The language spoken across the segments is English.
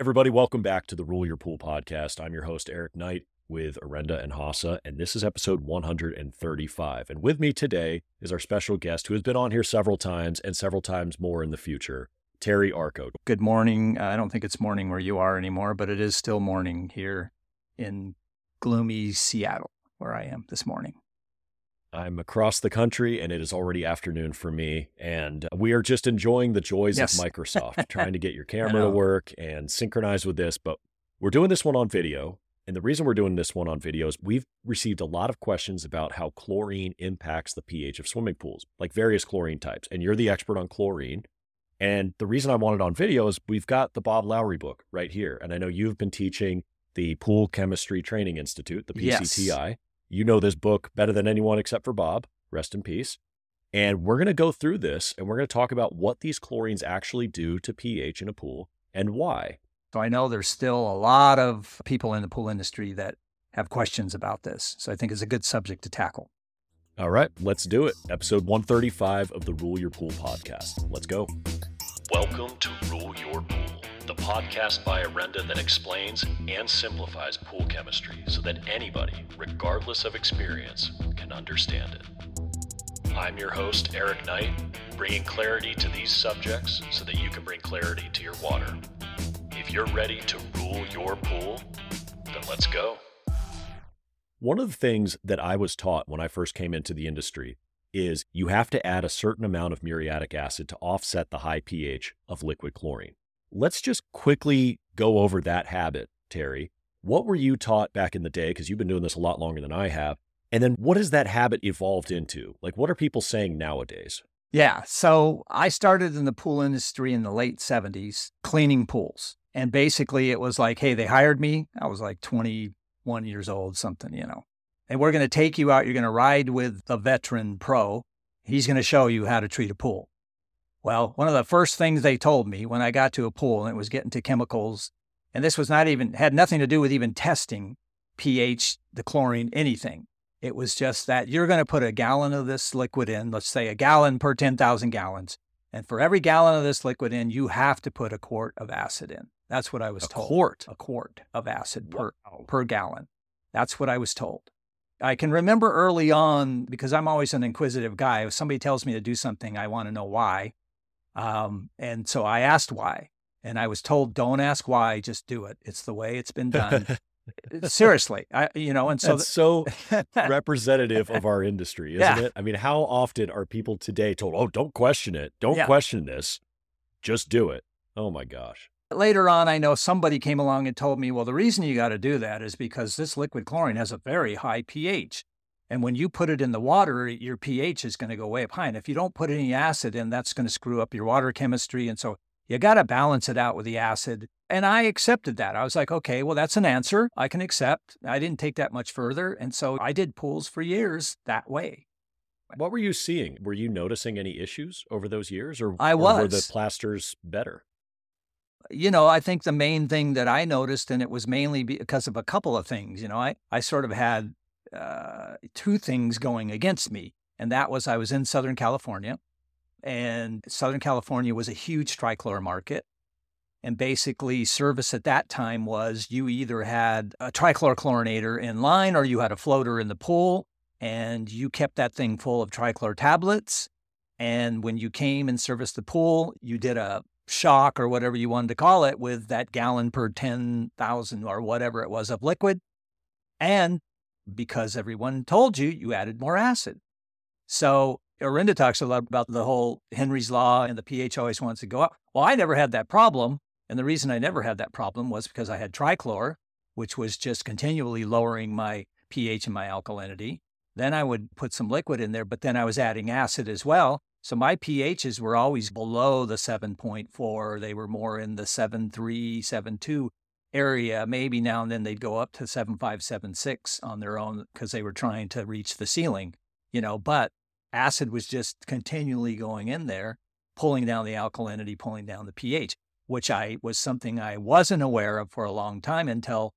Everybody, welcome back to the Rule Your Pool podcast. I'm your host, Eric Knight with Orenda and Hasa, and this is episode 135. And with me today is our special guest who has been on here several times and several times more in the future, Terry Arko. Good morning. I don't think it's morning where you are anymore, but it is still morning here in gloomy Seattle, where I am this morning. I'm across the country and it is already afternoon for me. And we are just enjoying the joys yes. of Microsoft, trying to get your camera to work and synchronize with this. But we're doing this one on video. And the reason we're doing this one on video is we've received a lot of questions about how chlorine impacts the pH of swimming pools, like various chlorine types. And you're the expert on chlorine. And the reason I want it on video is we've got the Bob Lowry book right here. And I know you've been teaching the Pool Chemistry Training Institute, the PCTI. Yes. You know this book better than anyone except for Bob. Rest in peace. And we're going to go through this and we're going to talk about what these chlorines actually do to pH in a pool and why. So I know there's still a lot of people in the pool industry that have questions about this. So I think it's a good subject to tackle. All right, let's do it. Episode 135 of the Rule Your Pool podcast. Let's go. Welcome to podcast by Orenda that explains and simplifies pool chemistry so that anybody, regardless of experience, can understand it. I'm your host, Eric Knight, bringing clarity to these subjects so that you can bring clarity to your water. If you're ready to rule your pool, then let's go. One of the things that I was taught when I first came into the industry is you have to add a certain amount of muriatic acid to offset the high pH of liquid chlorine. Let's just quickly go over that habit, Terry. What were you taught back in the day? Because you've been doing this a lot longer than I have. And then what has that habit evolved into? Like, what are people saying nowadays? Yeah. So I started in the pool industry in the late 70s, cleaning pools. And basically, it was like, hey, they hired me. I was like 21 years old, something, you know. And we're going to take you out. You're going to ride with a veteran pro. He's going to show you how to treat a pool. Well, one of the first things they told me when I got to a pool and it was getting to chemicals, and this was not even, had nothing to do with even testing pH, the chlorine, anything. It was just that you're going to put a gallon of this liquid in, let's say a gallon per 10,000 gallons. And for every gallon of this liquid in, you have to put a quart of acid in. That's what I was a told. Quart. A quart of acid per, per gallon. That's what I was told. I can remember early on, because I'm always an inquisitive guy, if somebody tells me to do something, I want to know why. Um, and so I asked why, and I was told, "Don't ask why, just do it. It's the way it's been done." Seriously, I you know, and so That's so representative of our industry, isn't yeah. it? I mean, how often are people today told, "Oh, don't question it. Don't yeah. question this. Just do it." Oh my gosh. Later on, I know somebody came along and told me, well, the reason you got to do that is because this liquid chlorine has a very high pH. And when you put it in the water, your pH is going to go way up high. And if you don't put any acid in, that's going to screw up your water chemistry. And so you got to balance it out with the acid. And I accepted that. I was like, okay, well, that's an answer I can accept. I didn't take that much further. And so I did pools for years that way. What were you seeing? Were you noticing any issues over those years or, I was. Or were the plasters better? You know, I think the main thing that I noticed, and it was mainly because of a couple of things, you know, I, I sort of had uh, two things going against me. And that was I was in Southern California, and Southern California was a huge trichlor market. And basically, service at that time was you either had a trichlorchlorinator in line or you had a floater in the pool, and you kept that thing full of trichlor tablets. And when you came and serviced the pool, you did a shock or whatever you wanted to call it with that gallon per 10,000 or whatever it was of liquid. And because everyone told you you added more acid. So Orenda talks a lot about the whole Henry's law and the pH always wants to go up. Well, I never had that problem. And the reason I never had that problem was because I had trichlor, which was just continually lowering my pH and my alkalinity. Then I would put some liquid in there, but then I was adding acid as well. So my pHs were always below the 7.4. They were more in the 7.3, 7.2 area, maybe now and then they'd go up to 7576 on their own because they were trying to reach the ceiling, you know, but acid was just continually going in there, pulling down the alkalinity, pulling down the pH, which I was something I wasn't aware of for a long time until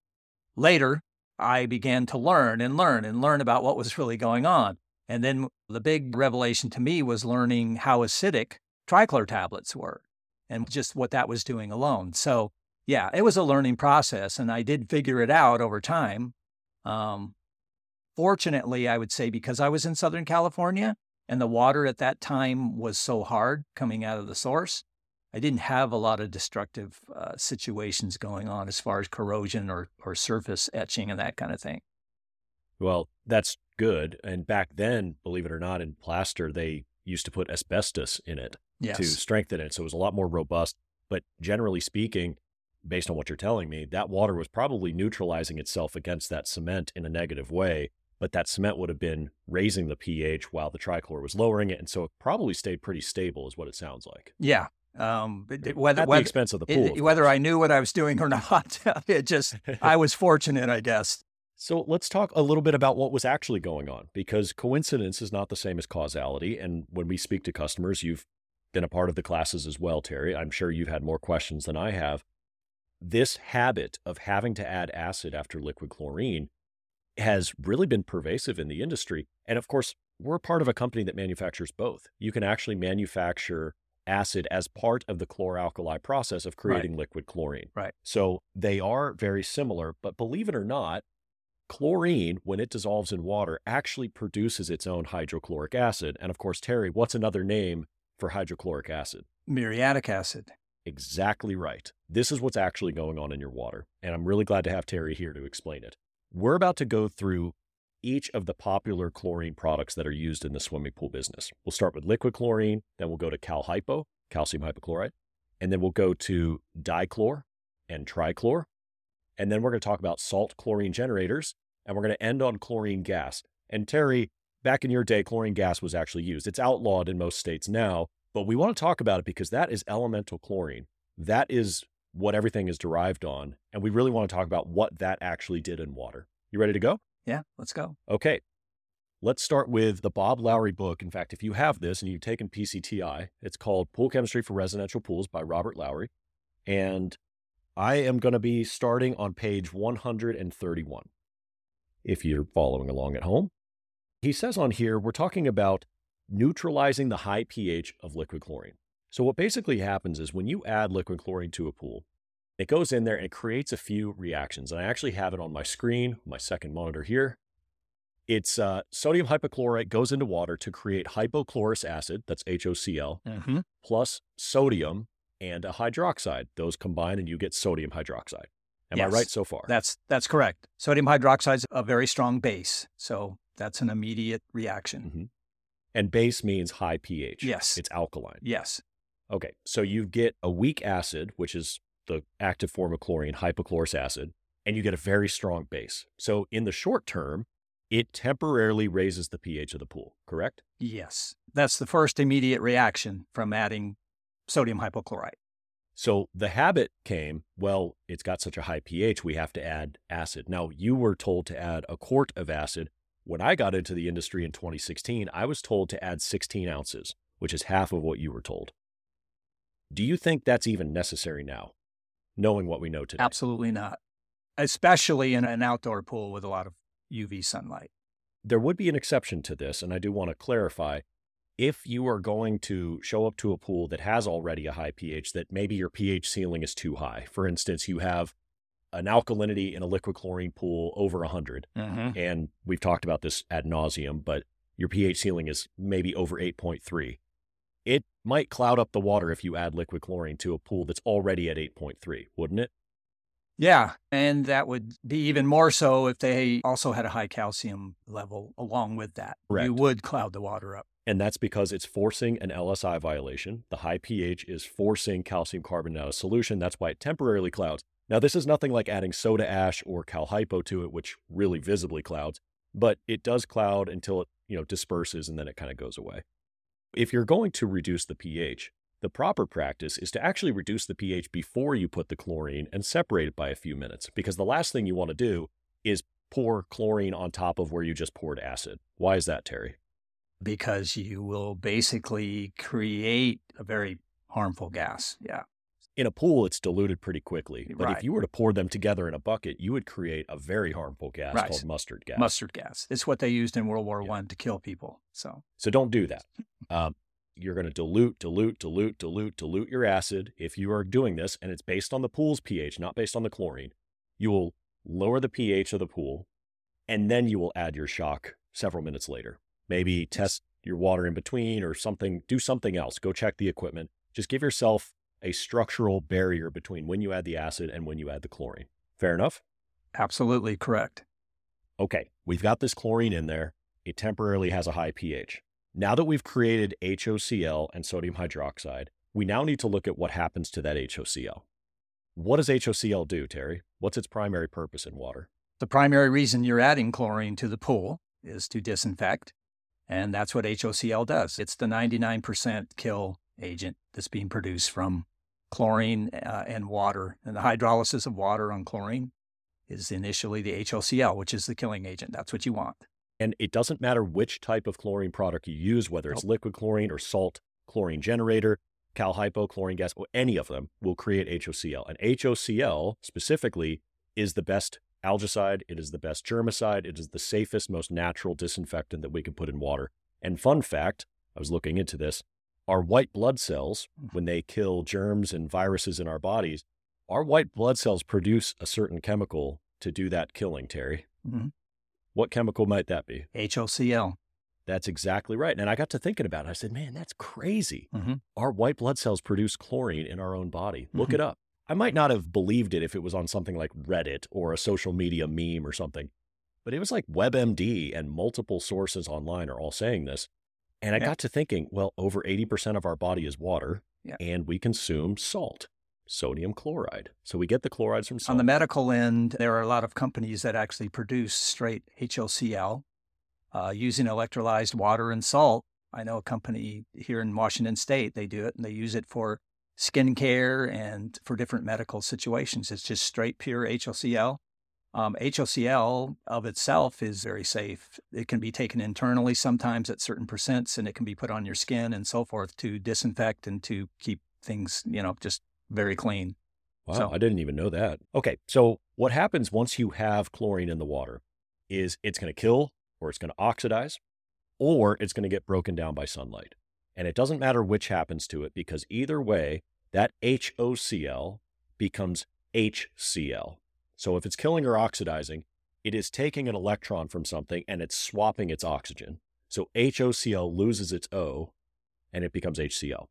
later I began to learn and learn and learn about what was really going on. And then the big revelation to me was learning how acidic trichlor tablets were and just what that was doing alone. So yeah, it was a learning process, and I did figure it out over time. Um, fortunately, I would say because I was in Southern California and the water at that time was so hard coming out of the source, I didn't have a lot of destructive uh, situations going on as far as corrosion or, or surface etching and that kind of thing. Well, that's good. And back then, believe it or not, in plaster, they used to put asbestos in it yes. to strengthen it. So it was a lot more robust. But generally speaking, based on what you're telling me, that water was probably neutralizing itself against that cement in a negative way. But that cement would have been raising the pH while the trichlor was lowering it. And so it probably stayed pretty stable, is what it sounds like. Yeah. Um, whether, At the expense of the pool. it, whether I knew what I was doing or not, it just, I was fortunate, I guess. So let's talk a little bit about what was actually going on because coincidence is not the same as causality. And when we speak to customers, you've been a part of the classes as well, Terry. I'm sure you've had more questions than I have. This habit of having to add acid after liquid chlorine has really been pervasive in the industry. And of course, we're part of a company that manufactures both. You can actually manufacture acid as part of the chloralkali process of creating right. liquid chlorine. Right. So they are very similar, but believe it or not, chlorine, when it dissolves in water, actually produces its own hydrochloric acid. And of course, Terry, what's another name for hydrochloric acid? Muriatic acid. Exactly right. This is what's actually going on in your water. And I'm really glad to have Terry here to explain it. We're about to go through each of the popular chlorine products that are used in the swimming pool business. We'll start with liquid chlorine, then we'll go to calhypo, calcium hypochlorite, and then we'll go to dichlor and trichlor. And then we're going to talk about salt chlorine generators, and we're going to end on chlorine gas. And Terry, back in your day, chlorine gas was actually used. It's outlawed in most states now, but we want to talk about it because that is elemental chlorine. That is what everything is derived on. And we really want to talk about what that actually did in water. You ready to go? Yeah, let's go. Okay. Let's start with the Bob Lowry book. In fact, if you have this and you've taken PCTI, it's called Pool Chemistry for Residential Pools by Robert Lowry. And I am going to be starting on page 131. If you're following along at home, he says on here, we're talking about neutralizing the high pH of liquid chlorine. So, what basically happens is when you add liquid chlorine to a pool, it goes in there and it creates a few reactions. And I actually have it on my screen, my second monitor here. It's uh, sodium hypochlorite goes into water to create hypochlorous acid, that's HOCl, Mm-hmm. plus sodium and a hydroxide. Those combine and you get sodium hydroxide. Am I right so far? That's that's correct. Sodium hydroxide is a very strong base, so that's an immediate reaction. Mhm. And base means high pH. Yes. It's alkaline. Yes. Okay. So you get a weak acid, which is the active form of chlorine, hypochlorous acid, and you get a very strong base. So in the short term, it temporarily raises the pH of the pool, correct? Yes. That's the first immediate reaction from adding sodium hypochlorite. So the habit came, well, it's got such a high pH, we have to add acid. Now, you were told to add a quart of acid. When I got into the industry in 2016, I was told to add 16 ounces, which is half of what you were told. Do you think that's even necessary now, knowing what we know today? Absolutely not. Especially in an outdoor pool with a lot of UV sunlight. There would be an exception to this, and I do want to clarify. If you are going to show up to a pool that has already a high pH, that maybe your pH ceiling is too high. For instance, you have an alkalinity in a liquid chlorine pool over 100, Mm-hmm. and we've talked about this ad nauseum, but your pH ceiling is maybe over 8.3. It might cloud up the water if you add liquid chlorine to a pool that's already at 8.3, wouldn't it? Yeah. And that would be even more so if they also had a high calcium level along with that. Correct. You would cloud the water up. And that's because it's forcing an LSI violation. The high pH is forcing calcium carbonate out of solution. That's why it temporarily clouds. Now, this is nothing like adding soda ash or calhypo to it, which really visibly clouds, but it does cloud until it, you know, disperses and then it kind of goes away. If you're going to reduce the pH, the proper practice is to actually reduce the pH before you put the chlorine and separate it by a few minutes, because the last thing you want to do is pour chlorine on top of where you just poured acid. Why is that, Terry? because you will basically create a very harmful gas. Yeah. In a pool, it's diluted pretty quickly. But if you were to pour them together in a bucket, you would create a very harmful gas Right. called mustard gas. Mustard gas. It's what they used in World War Yeah. One to kill people. So So don't do that. Um, you're going to dilute, dilute, dilute, dilute, dilute your acid. If you are doing this, and it's based on the pool's pH, not based on the chlorine, you will lower the pH of the pool, and then you will add your shock several minutes later. Maybe test your water in between or something, do something else. Go check the equipment. Just give yourself a structural barrier between when you add the acid and when you add the chlorine. Fair enough? Absolutely correct. Okay, we've got this chlorine in there. It temporarily has a high pH. Now that we've created HOCl and sodium hydroxide, we now need to look at what happens to that HOCl. What does HOCl do, Terry? What's its primary purpose in water? The primary reason you're adding chlorine to the pool is to disinfect. And that's what HOCl does. It's the 99% kill agent that's being produced from chlorine uh, and water. And the hydrolysis of water on chlorine is initially the HOCl, which is the killing agent. That's what you want. And it doesn't matter which type of chlorine product you use, whether it's nope. liquid chlorine or salt chlorine generator, cal hypochlorine gas, or any of them will create HOCl. And HOCl specifically is the best algicide, it is the best germicide, it is the safest, most natural disinfectant that we can put in water. And fun fact, I was looking into this, our white blood cells, mm-hmm. when they kill germs and viruses in our bodies, our white blood cells produce a certain chemical to do that killing, Terry. Mm-hmm. What chemical might that be? HOCl. That's exactly right. And I got to thinking about it. I said, man, that's crazy. Mm-hmm. Our white blood cells produce chlorine in our own body. Look mm-hmm. it up. I might not have believed it if it was on something like Reddit or a social media meme or something, but it was like WebMD and multiple sources online are all saying this. And I yeah. got to thinking, well, over 80% of our body is water, yeah. and we consume salt, sodium chloride. So we get the chlorides from salt. On the medical end, there are a lot of companies that actually produce straight HOCl uh, using electrolyzed water and salt. I know a company here in Washington State, they do it and they use it for skincare and for different medical situations. It's just straight pure HOCl. Um, HOCl of itself is very safe. It can be taken internally sometimes at certain percents, and it can be put on your skin and so forth to disinfect and to keep things, you know, just very clean. Wow, so, I didn't even know that. Okay, so what happens once you have chlorine in the water is it's going to kill or it's going to oxidize or it's going to get broken down by sunlight. And it doesn't matter which happens to it because either way, that HOCl becomes HCl. So if it's killing or oxidizing, it is taking an electron from something and it's swapping its oxygen. So HOCl loses its O and it becomes HCl,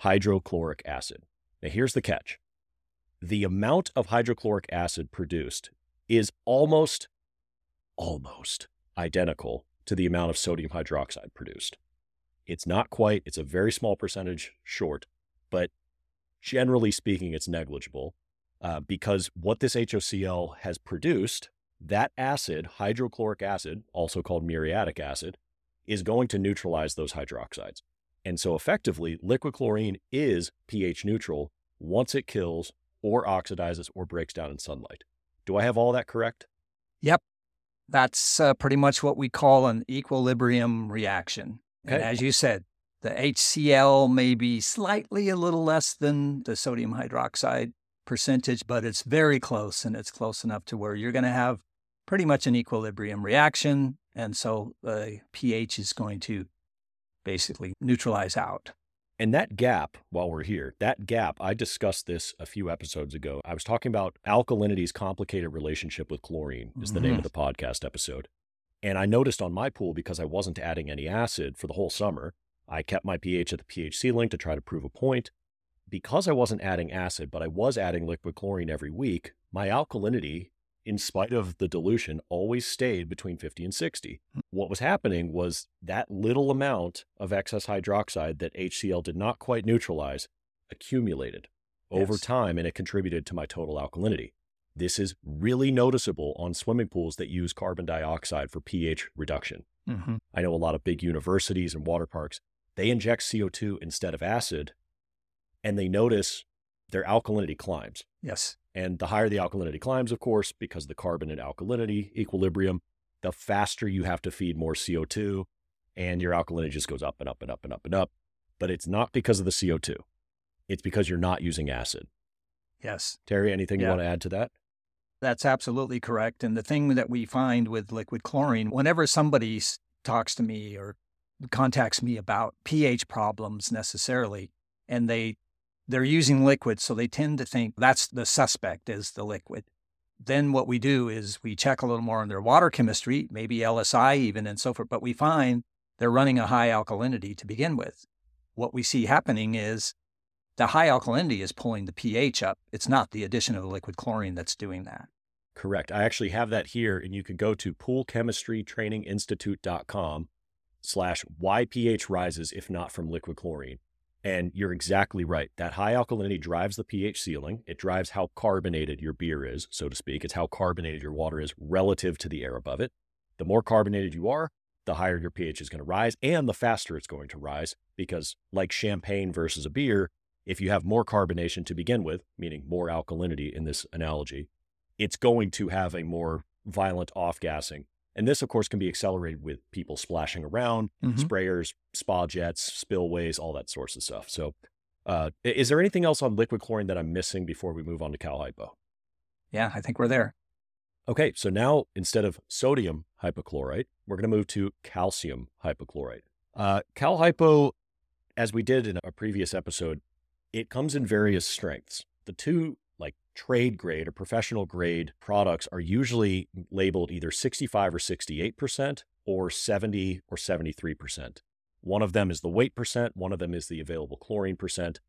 hydrochloric acid. Now here's the catch. The amount of hydrochloric acid produced is almost, almost identical to the amount of sodium hydroxide produced. It's not quite, it's a very small percentage short, but generally speaking, it's negligible uh, because what this HOCl has produced, that acid, hydrochloric acid, also called muriatic acid, is going to neutralize those hydroxides. And so effectively, liquid chlorine is pH neutral once it kills or oxidizes or breaks down in sunlight. Do I have all that correct? Yep. That's uh, pretty much what we call an equilibrium reaction. Okay. And as you said, the HCl may be slightly a little less than the sodium hydroxide percentage, but it's very close and it's close enough to where you're going to have pretty much an equilibrium reaction. And so the pH is going to basically neutralize out. And that gap, while we're here, that gap, I discussed this a few episodes ago. I was talking about alkalinity's complicated relationship with chlorine, is the mm-hmm. name of the podcast episode. And I noticed on my pool, because I wasn't adding any acid for the whole summer, I kept my pH at the pH ceiling to try to prove a point. Because I wasn't adding acid, but I was adding liquid chlorine every week, my alkalinity, in spite of the dilution, always stayed between 50 and 60. Hmm. What was happening was that little amount of excess hydroxide that HCl did not quite neutralize accumulated over yes. time and it contributed to my total alkalinity. This is really noticeable on swimming pools that use carbon dioxide for pH reduction. Mm-hmm. I know a lot of big universities and water parks, they inject CO2 instead of acid, and they notice their alkalinity climbs. Yes. And the higher the alkalinity climbs, of course, because the carbon and alkalinity equilibrium, the faster you have to feed more CO2, and your alkalinity just goes up and up and up and up and up. But it's not because of the CO2, it's because you're not using acid. Yes. Terry, anything yeah. you want to add to that? That's absolutely correct. And the thing that we find with liquid chlorine, whenever somebody talks to me or contacts me about pH problems necessarily, and they they're using liquid, so they tend to think that's the suspect is the liquid. Then what we do is we check a little more on their water chemistry, maybe LSI even and so forth, but we find they're running a high alkalinity to begin with. What we see happening is the high alkalinity is pulling the pH up. It's not the addition of the liquid chlorine that's doing that. Correct. I actually have that here, and you can go to poolchemistrytraininginstitute.com slash why pH rises if not from liquid chlorine. And you're exactly right. That high alkalinity drives the pH ceiling. It drives how carbonated your beer is, so to speak. It's how carbonated your water is relative to the air above it. The more carbonated you are, the higher your pH is going to rise and the faster it's going to rise because, like champagne versus a beer, if you have more carbonation to begin with, meaning more alkalinity in this analogy, it's going to have a more violent off gassing and this, of course, can be accelerated with people splashing around, mm-hmm. sprayers, spa jets, spillways, all that sorts of stuff. So, uh, is there anything else on liquid chlorine that I'm missing before we move on to cal hypo? Yeah, I think we're there. Okay, so now instead of sodium hypochlorite, we're going to move to calcium hypochlorite. Uh, cal hypo, as we did in a previous episode, it comes in various strengths. The two trade grade or professional grade products are usually labeled either 65 or 68% or 70 or 73%. One of them is the weight percent, one of them is the available chlorine percent.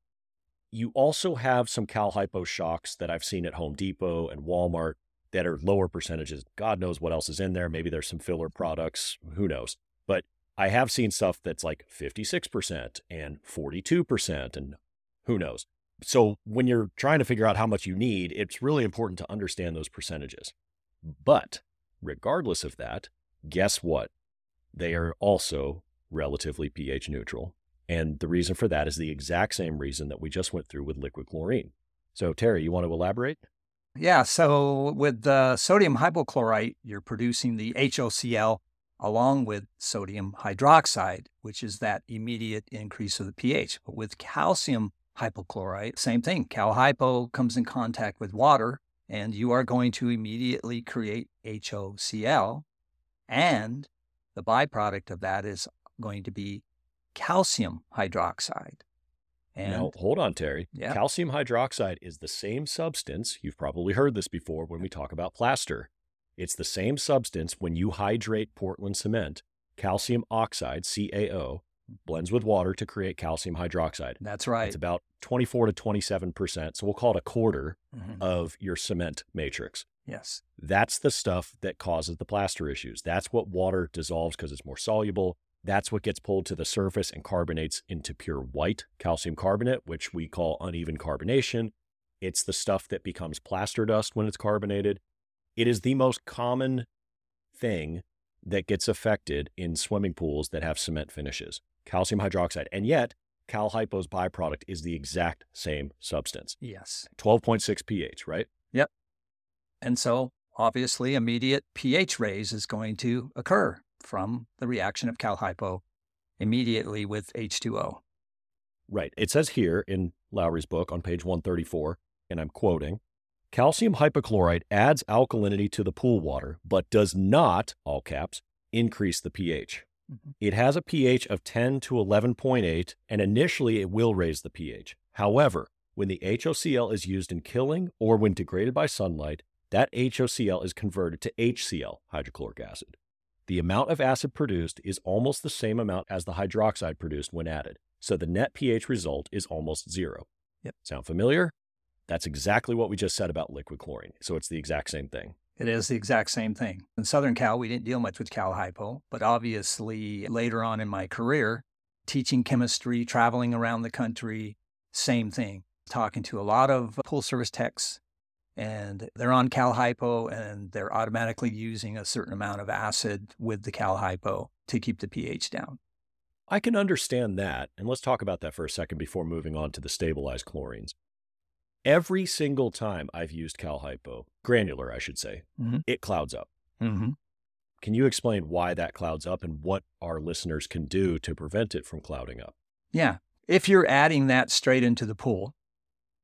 You also have some Cal Hypo shocks that I've seen at Home Depot and Walmart that are lower percentages. God knows what else is in there. Maybe there's some filler products, who knows. But I have seen stuff that's like 56% and 42% and who knows so when you're trying to figure out how much you need, it's really important to understand those percentages. But regardless of that, guess what? They are also relatively pH neutral. And the reason for that is the exact same reason that we just went through with liquid chlorine. So, Terry, you want to elaborate? Yeah. So, with the sodium hypochlorite, you're producing the HOCl along with sodium hydroxide, which is that immediate increase of the pH. But with calcium hypochlorite. Same thing. Cal hypo comes in contact with water, and you are going to immediately create HOCl. And the byproduct of that is going to be calcium hydroxide. And now, hold on, Terry. Yeah. Calcium hydroxide is the same substance. You've probably heard this before when we talk about plaster. It's the same substance when you hydrate Portland cement. Calcium oxide, CaO, blends with water to create calcium hydroxide. That's right. It's about 24 to 27%. So we'll call it a quarter mm-hmm. of your cement matrix. Yes. That's the stuff that causes the plaster issues. That's what water dissolves because it's more soluble. That's what gets pulled to the surface and carbonates into pure white calcium carbonate, which we call uneven carbonation. It's the stuff that becomes plaster dust when it's carbonated. It is the most common thing that gets affected in swimming pools that have cement finishes calcium hydroxide. And yet, Cal Hypo's byproduct is the exact same substance. Yes. 12.6 pH, right? Yep. And so, obviously, immediate pH raise is going to occur from the reaction of Cal Hypo immediately with H2O. Right. It says here in Lowry's book on page 134, and I'm quoting Calcium hypochlorite adds alkalinity to the pool water, but does not, all caps, increase the pH. Mm-hmm. It has a pH of 10 to 11.8, and initially it will raise the pH. However, when the HOCl is used in killing or when degraded by sunlight, that HOCl is converted to HCl, hydrochloric acid. The amount of acid produced is almost the same amount as the hydroxide produced when added, so the net pH result is almost zero. Yep. Sound familiar? That's exactly what we just said about liquid chlorine. So it's the exact same thing. It is the exact same thing. In Southern Cal, we didn't deal much with Cal Hypo, but obviously later on in my career, teaching chemistry, traveling around the country, same thing. Talking to a lot of pool service techs, and they're on Cal Hypo and they're automatically using a certain amount of acid with the Cal Hypo to keep the pH down. I can understand that. And let's talk about that for a second before moving on to the stabilized chlorines. Every single time I've used Cal Hypo, granular, I should say, mm-hmm. it clouds up. Mm-hmm. Can you explain why that clouds up and what our listeners can do to prevent it from clouding up? Yeah. If you're adding that straight into the pool,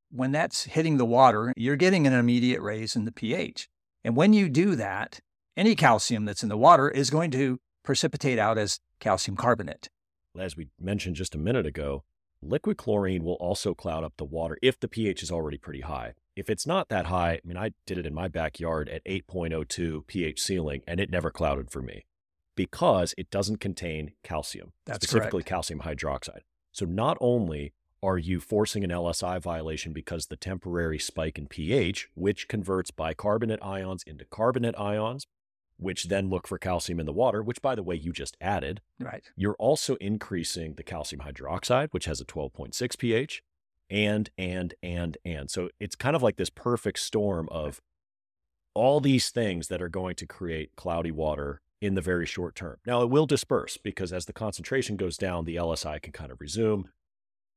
when that's hitting the water, you're getting an immediate raise in the pH. And when you do that, any calcium that's in the water is going to precipitate out as calcium carbonate. As we mentioned just a minute ago, liquid chlorine will also cloud up the water if the pH is already pretty high. If it's not that high, I mean, I did it in my backyard at 8.02 pH ceiling and it never clouded for me because it doesn't contain calcium, That's specifically correct. calcium hydroxide. So not only are you forcing an LSI violation because the temporary spike in pH, which converts bicarbonate ions into carbonate ions, which then look for calcium in the water, which by the way, you just added, Right. you're also increasing the calcium hydroxide, which has a 12.6 pH, and, and, and, and. So it's kind of like this perfect storm of all these things that are going to create cloudy water in the very short term. Now, it will disperse because as the concentration goes down, the LSI can kind of resume.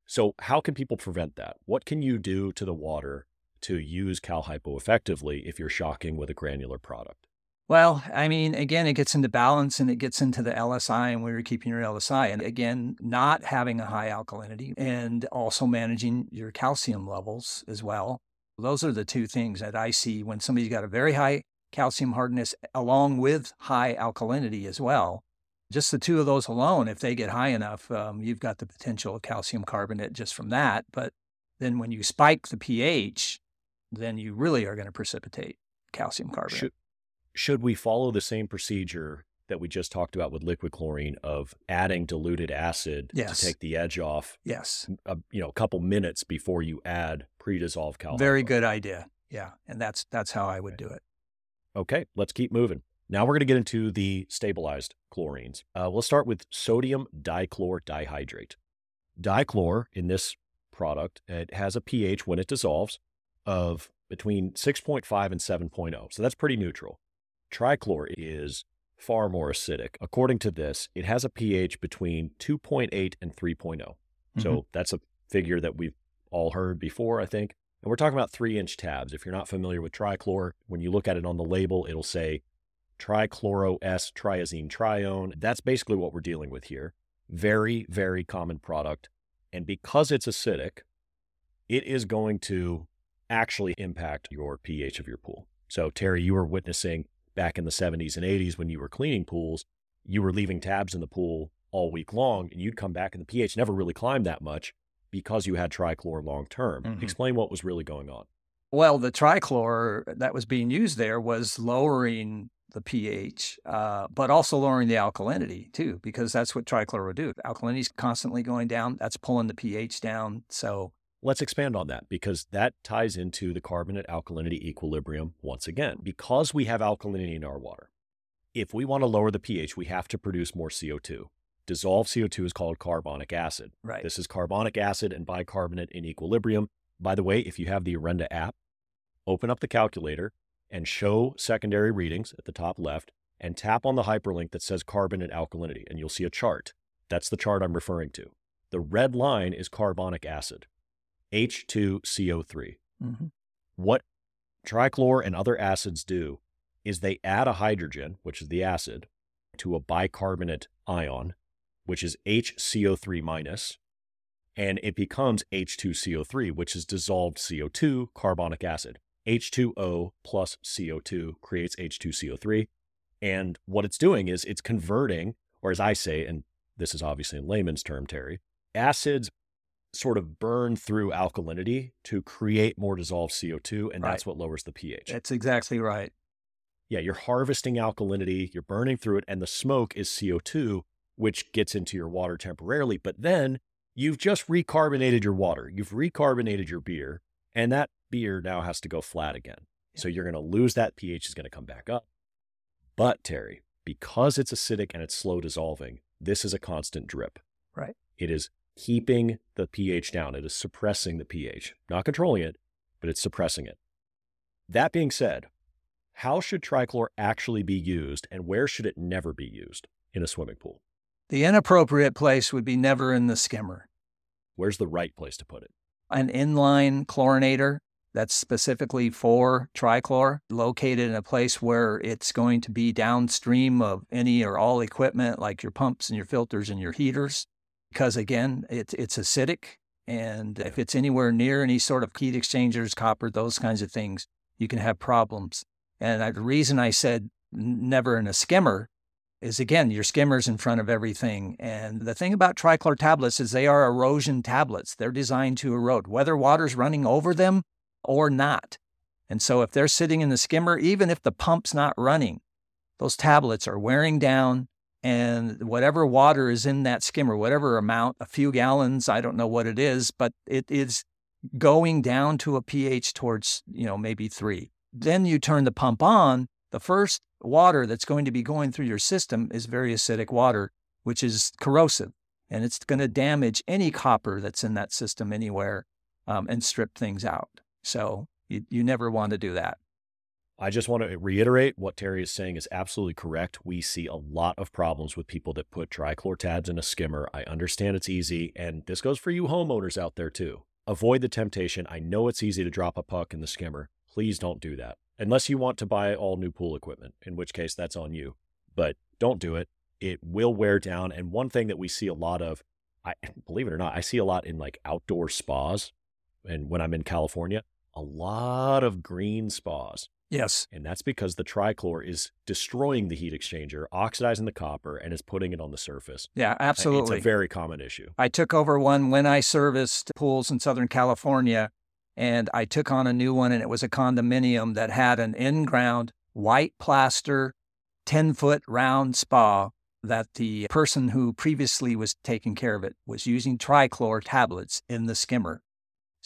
So, how can people prevent that? What can you do to the water to use CalHypo effectively if you're shocking with a granular product? Well, I mean, again, it gets into balance and it gets into the LSI and where you're keeping your LSI. And again, not having a high alkalinity and also managing your calcium levels as well. Those are the two things that I see when somebody's got a very high calcium hardness along with high alkalinity as well. Just the two of those alone, if they get high enough, um, you've got the potential of calcium carbonate just from that. But then when you spike the pH, then you really are going to precipitate calcium carbonate. Should, should we follow the same procedure that we just talked about with liquid chlorine of adding diluted acid Yes. to take the edge off yes. a, you know a couple minutes before you add pre-dissolved calcium. Very good idea. Yeah, and that's that's how I would do it. okay let's keep moving now we're going to get into the stabilized chlorines uh, we'll start with sodium dichlor dihydrate dichlor in this product it has a ph when it dissolves of between 6.5 and 7.0 so that's pretty neutral trichlor is far more acidic according to this it has a ph between 2.8 and 3.0 so Mhm. that's a figure that we've all heard before, I think. And we're talking about three inch tabs. If you're not familiar with trichlor, when you look at it on the label, it'll say trichloro S triazine trione. That's basically what we're dealing with here. Very, very common product. And because it's acidic, it is going to actually impact your pH of your pool. So, Terry, you were witnessing back in the 70s and 80s when you were cleaning pools, you were leaving tabs in the pool all week long, and you'd come back and the pH never really climbed that much because you had trichlor long term. Mhm. Explain what was really going on. Well, the trichlor that was being used there was lowering the pH, uh, but also lowering the alkalinity too, because that's what trichlor would do. Alkalinity is constantly going down. That's pulling the pH down. So Let's expand on that because that ties into the carbonate alkalinity equilibrium once again. Because we have alkalinity in our water, if we want to lower the pH, we have to produce more CO2. Dissolved CO2 is called carbonic acid. right, This is carbonic acid and bicarbonate in equilibrium. By the way, if you have the Orenda app, open up the calculator and show secondary readings at the top left and tap on the hyperlink that says carbonate alkalinity, and you'll see a chart. That's the chart I'm referring to. The red line is carbonic acid, H2CO3. Mhm. What trichlor and other acids do is they add a hydrogen, which is the acid, to a bicarbonate ion, which is HCO3 minus, and it becomes H2CO3, which is dissolved CO2, carbonic acid. H2O plus CO2 creates H2CO3. And what it's doing is it's converting, or as I say, and this is obviously in layman's term, Terry, acids sort of burn through alkalinity to create more dissolved CO2, and that's what lowers the pH. that's exactly right. Yeah, you're harvesting alkalinity, you're burning through it, and the smoke is CO2, which gets into your water temporarily. But then you've just recarbonated your water, you've recarbonated your beer, and that beer now has to go flat again. So you're going to lose that pH is going to come back up. But Terry, because it's acidic and it's slow dissolving, this is a constant drip. Right. It is keeping the pH down. It is suppressing the pH, not controlling it, but it's suppressing it. That being said, how should trichlor actually be used and where should it never be used in a swimming pool? The inappropriate place would be never in the skimmer. Where's the right place to put it? An inline chlorinator that's specifically for trichlor, located in a place where it's going to be downstream of any or all equipment like your pumps and your filters and your heaters. Because again, it's it's acidic. And if it's anywhere near any sort of heat exchangers, copper, those kinds of things, you can have problems. And I, the reason I said never in a skimmer is again your skimmers in front of everything. And the thing about trichlor tablets is they are erosion tablets. They're designed to erode, whether water's running over them or not. And so if they're sitting in the skimmer, even if the pump's not running, those tablets are wearing down and whatever water is in that skimmer, whatever amount, a few gallons, I don't know what it is, but it is going down to a pH towards, you know, maybe three. Then you turn the pump on. The first water that's going to be going through your system is very acidic water, which is corrosive, and it's going to damage any copper that's in that system anywhere um, and strip things out. So you, you never want to do that. I just want to eh, reiterate what Terry is saying is absolutely correct. We see a lot of problems with people that put trichlor tabs in a skimmer. I understand it's easy, and this goes for you homeowners out there too. Avoid the temptation. I know it's easy to drop a puck in the skimmer. Please don't do that. Unless you want to buy all new pool equipment, in which case that's on you. But don't do it. It will wear down. And one thing that we see a lot of, I believe it or not, I see a lot in like outdoor spas. And when I'm in California, a lot of green spas Yes. And that's because the trichlor is destroying the heat exchanger, oxidizing the copper, and is putting it on the surface. Yeah, absolutely. It's a very common issue. I took over one when I serviced pools in Southern California, and I took on a new one, and it was a condominium that had an in ground white plaster, 10 foot round spa that the person who previously was taking care of it was using trichlor tablets in the skimmer.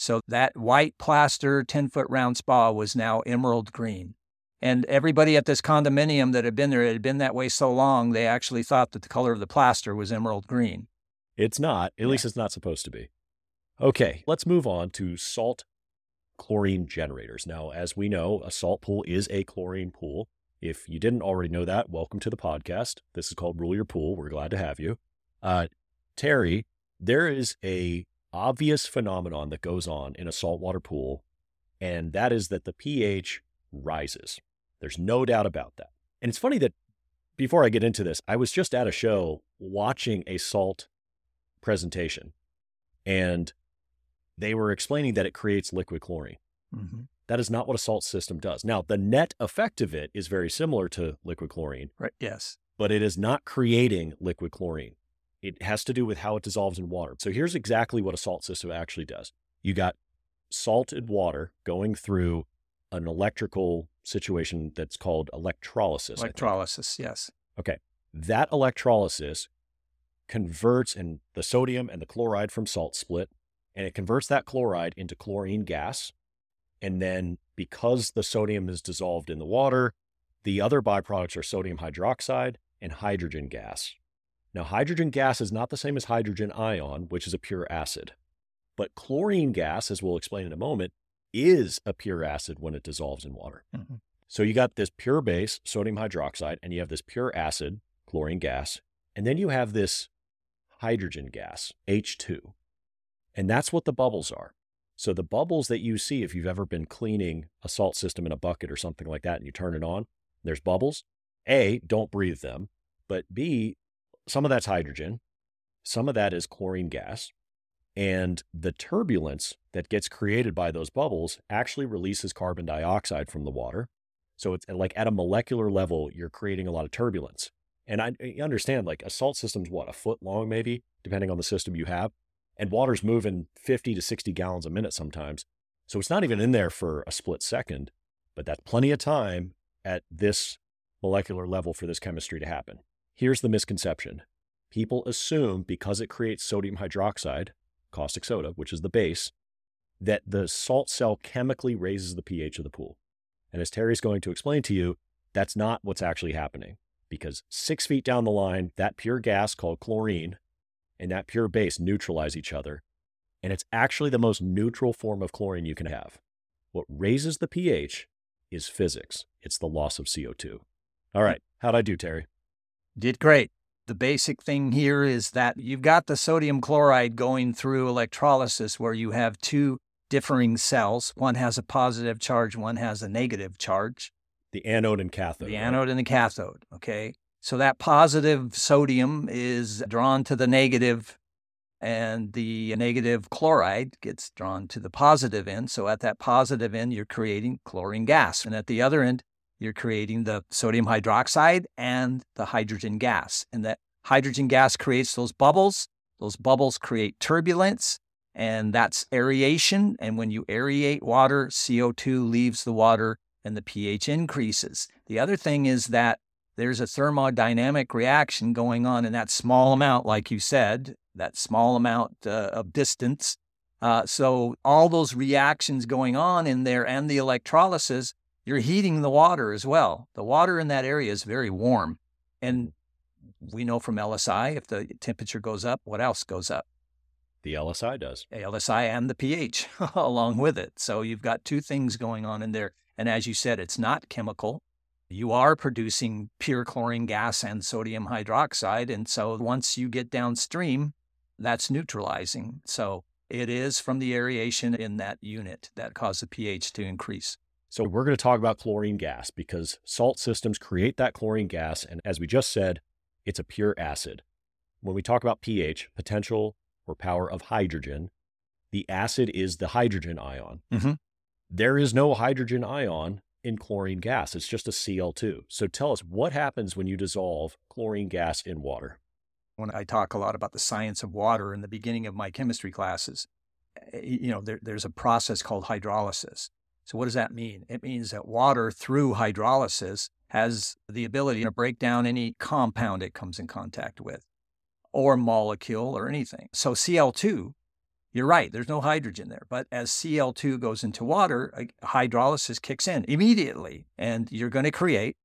So that white plaster, 10 foot round spa was now emerald green. And everybody at this condominium that had been there, it had been that way so long, they actually thought that the color of the plaster was emerald green. It's not. At yeah. least it's not supposed to be. Okay, let's move on to salt chlorine generators. Now, as we know, a salt pool is a chlorine pool. If you didn't already know that, welcome to the podcast. This is called Rule Your Pool. We're glad to have you. Uh, Terry, there is a obvious phenomenon that goes on in a saltwater pool, and that is that the pH rises. There's no doubt about that. And it's funny that before I get into this, I was just at a show watching a salt presentation, and they were explaining that it creates liquid chlorine. Mm-hmm. That is not what a salt system does. Now, the net effect of it is very similar to liquid chlorine. Right. Yes. But it is not creating liquid chlorine. It has to do with how it dissolves in water. So here's exactly what a salt system actually does. You got salted water going through an electrical situation that's called electrolysis. Electrolysis, yes. Okay. That electrolysis converts and the sodium and the chloride from salt split, and it converts that chloride into chlorine gas. And then because the sodium is dissolved in the water, the other byproducts are sodium hydroxide and hydrogen gas. Now, hydrogen gas is not the same as hydrogen ion, which is a pure acid. But chlorine gas, as we'll explain in a moment, is a pure acid when it dissolves in water. Mm-hmm. So you got this pure base, sodium hydroxide, and you have this pure acid, chlorine gas, and then you have this hydrogen gas, H2. And that's what the bubbles are. So the bubbles that you see if you've ever been cleaning a salt system in a bucket or something like that and you turn it on, there's bubbles. A, don't breathe them. But B, some of that's hydrogen, some of that is chlorine gas. And the turbulence that gets created by those bubbles actually releases carbon dioxide from the water. So it's like at a molecular level, you're creating a lot of turbulence. And I, understand like a salt system's what, a foot long maybe, depending on the system you have. And water's moving 50 to 60 gallons a minute sometimes. So it's not even in there for a split second, but that's plenty of time at this molecular level for this chemistry to happen. Here's the misconception people assume because it creates sodium hydroxide, caustic soda, which is the base, that the salt cell chemically raises the pH of the pool. And as Terry's going to explain to you, that's not what's actually happening because six feet down the line, that pure gas called chlorine and that pure base neutralize each other. And it's actually the most neutral form of chlorine you can have. What raises the pH is physics, it's the loss of CO2. All right, how'd I do, Terry? Did great. The basic thing here is that you've got the sodium chloride going through electrolysis where you have two differing cells. One has a positive charge, one has a negative charge. The anode and cathode. The right? anode and the cathode. Okay. So that positive sodium is drawn to the negative, and the negative chloride gets drawn to the positive end. So at that positive end, you're creating chlorine gas. And at the other end, you're creating the sodium hydroxide and the hydrogen gas. And that hydrogen gas creates those bubbles. Those bubbles create turbulence, and that's aeration. And when you aerate water, CO2 leaves the water and the pH increases. The other thing is that there's a thermodynamic reaction going on in that small amount, like you said, that small amount uh, of distance. Uh, so, all those reactions going on in there and the electrolysis, you're heating the water as well. The water in that area is very warm. And we know from LSI, if the temperature goes up, what else goes up? The LSI does. LSI and the pH along with it. So, you've got two things going on in there. And as you said, it's not chemical you are producing pure chlorine gas and sodium hydroxide. And so once you get downstream, that's neutralizing. So it is from the aeration in that unit that causes the pH to increase. So we're going to talk about chlorine gas because salt systems create that chlorine gas. And as we just said, it's a pure acid. When we talk about pH, potential or power of hydrogen, the acid is the hydrogen ion. Mm-hmm. There is no hydrogen ion in chlorine gas. It's just a Cl2. So tell us what happens when you dissolve chlorine gas in water. When I talk a lot about the science of water in the beginning of my chemistry classes, eh, you know, there, there's a process called hydrolysis. So what does that mean? It means that water through hydrolysis has the ability to break down any compound it comes in contact with or molecule or anything. So Cl2 you're right, there's no hydrogen there. But as Cl2 goes into water, hydrolysis kicks in immediately, and you're going to create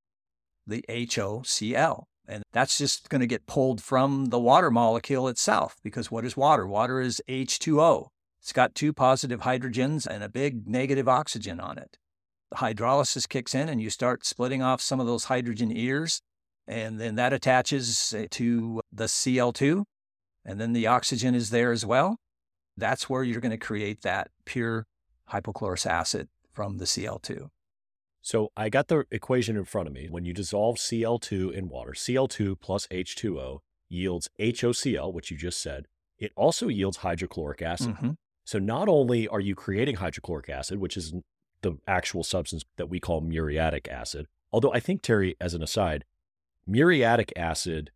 the HOCl. And that's just going to get pulled from the water molecule itself because what is water? Water is H2O. It's got two positive hydrogens and a big negative oxygen on it. The hydrolysis kicks in and you start splitting off some of those hydrogen ears, and then that attaches to the Cl2, and then the oxygen is there as well. That's where you're going to create that pure hypochlorous acid from the Cl2. So I got the equation in front of me. When you dissolve Cl2 in water, Cl2 plus H2O yields HOCl, which you just said. It also yields hydrochloric acid. Mm-hmm. So not only are you creating hydrochloric acid, which is the actual substance that we call muriatic acid, although I think, Terry, as an aside, muriatic acid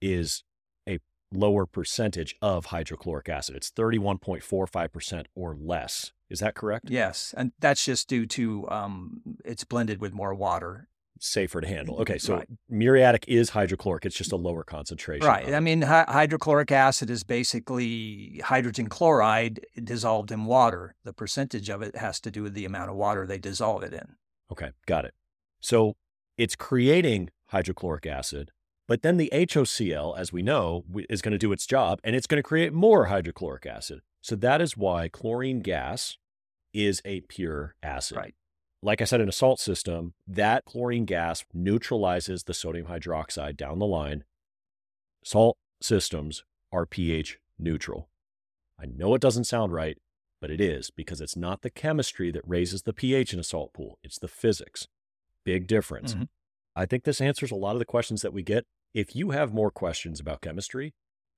is a lower percentage of hydrochloric acid. It's 31.45% or less. Is that correct? Yes. And that's just due to um, it's blended with more water. Safer to handle. Okay. So right. muriatic is hydrochloric. It's just a lower concentration. Right. I mean, hydrochloric acid is basically hydrogen chloride dissolved in water. The percentage of it has to do with the amount of water they dissolve it in. Okay. Got it. So it's creating hydrochloric acid but then the HOCl, as we know, is going to do its job and it's going to create more hydrochloric acid. So that is why chlorine gas is a pure acid. Right. Like I said, in a salt system, that chlorine gas neutralizes the sodium hydroxide down the line. Salt systems are pH neutral. I know it doesn't sound right, but it is because it's not the chemistry that raises the pH in a salt pool, it's the physics. Big difference. Mm-hmm. I think this answers a lot of the questions that we get. If you have more questions about chemistry,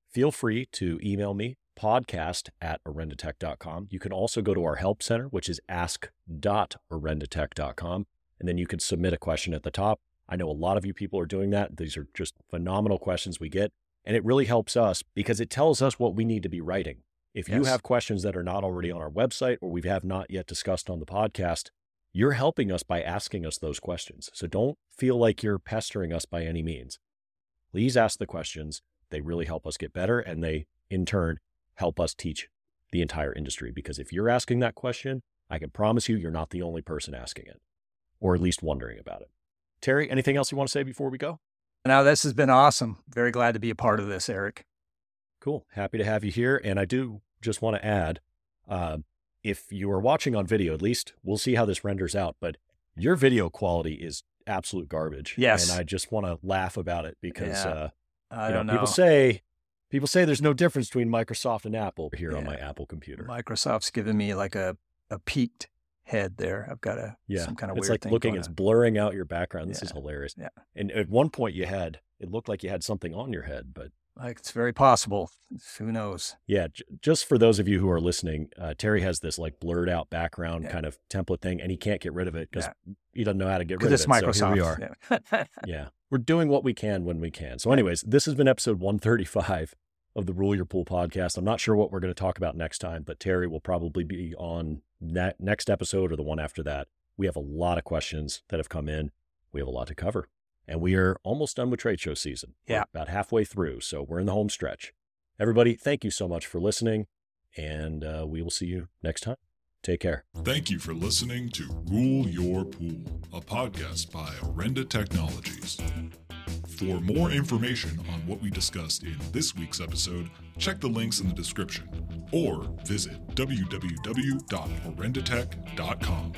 feel free to email me, podcast at orendatech.com. You can also go to our help center, which is ask.orendatech.com, and then you can submit a question at the top. I know a lot of you people are doing that. These are just phenomenal questions we get, and it really helps us because it tells us what we need to be writing. If yes. you have questions that are not already on our website or we have not yet discussed on the podcast, you're helping us by asking us those questions. So don't feel like you're pestering us by any means. Please ask the questions. They really help us get better and they, in turn, help us teach the entire industry. Because if you're asking that question, I can promise you, you're not the only person asking it, or at least wondering about it. Terry, anything else you want to say before we go? Now, this has been awesome. Very glad to be a part of this, Eric. Cool. Happy to have you here. And I do just want to add uh, if you are watching on video, at least we'll see how this renders out, but your video quality is absolute garbage. Yes. And I just want to laugh about it because, yeah. uh, I you know, know, people say, people say there's no difference between Microsoft and Apple here yeah. on my Apple computer. Microsoft's giving me like a, a peaked head there. I've got a, yeah. some kind of it's weird like looking, it's on. blurring out your background. This yeah. is hilarious. Yeah. And at one point you had, it looked like you had something on your head, but Like it's very possible. Who knows? Yeah, j- just for those of you who are listening, uh, Terry has this like blurred out background yeah. kind of template thing, and he can't get rid of it because he doesn't know how to get rid of it's it. Microsoft. So here we are. Yeah. we're doing what we can when we can. So, anyways, this has been episode 135 of the Rule Your Pool podcast. I'm not sure what we're going to talk about next time, but Terry will probably be on that next episode or the one after that. We have a lot of questions that have come in. We have a lot to cover. And we are almost done with trade show season. Yeah. We're about halfway through. So we're in the home stretch. Everybody, thank you so much for listening. And uh, we will see you next time. Take care. Thank you for listening to Rule Your Pool, a podcast by Orenda Technologies. For more information on what we discussed in this week's episode, check the links in the description or visit www.orendatech.com.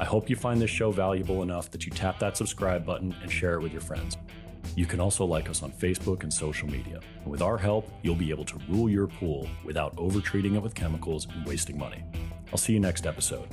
I hope you find this show valuable enough that you tap that subscribe button and share it with your friends. You can also like us on Facebook and social media. And with our help, you'll be able to rule your pool without overtreating it with chemicals and wasting money. I'll see you next episode.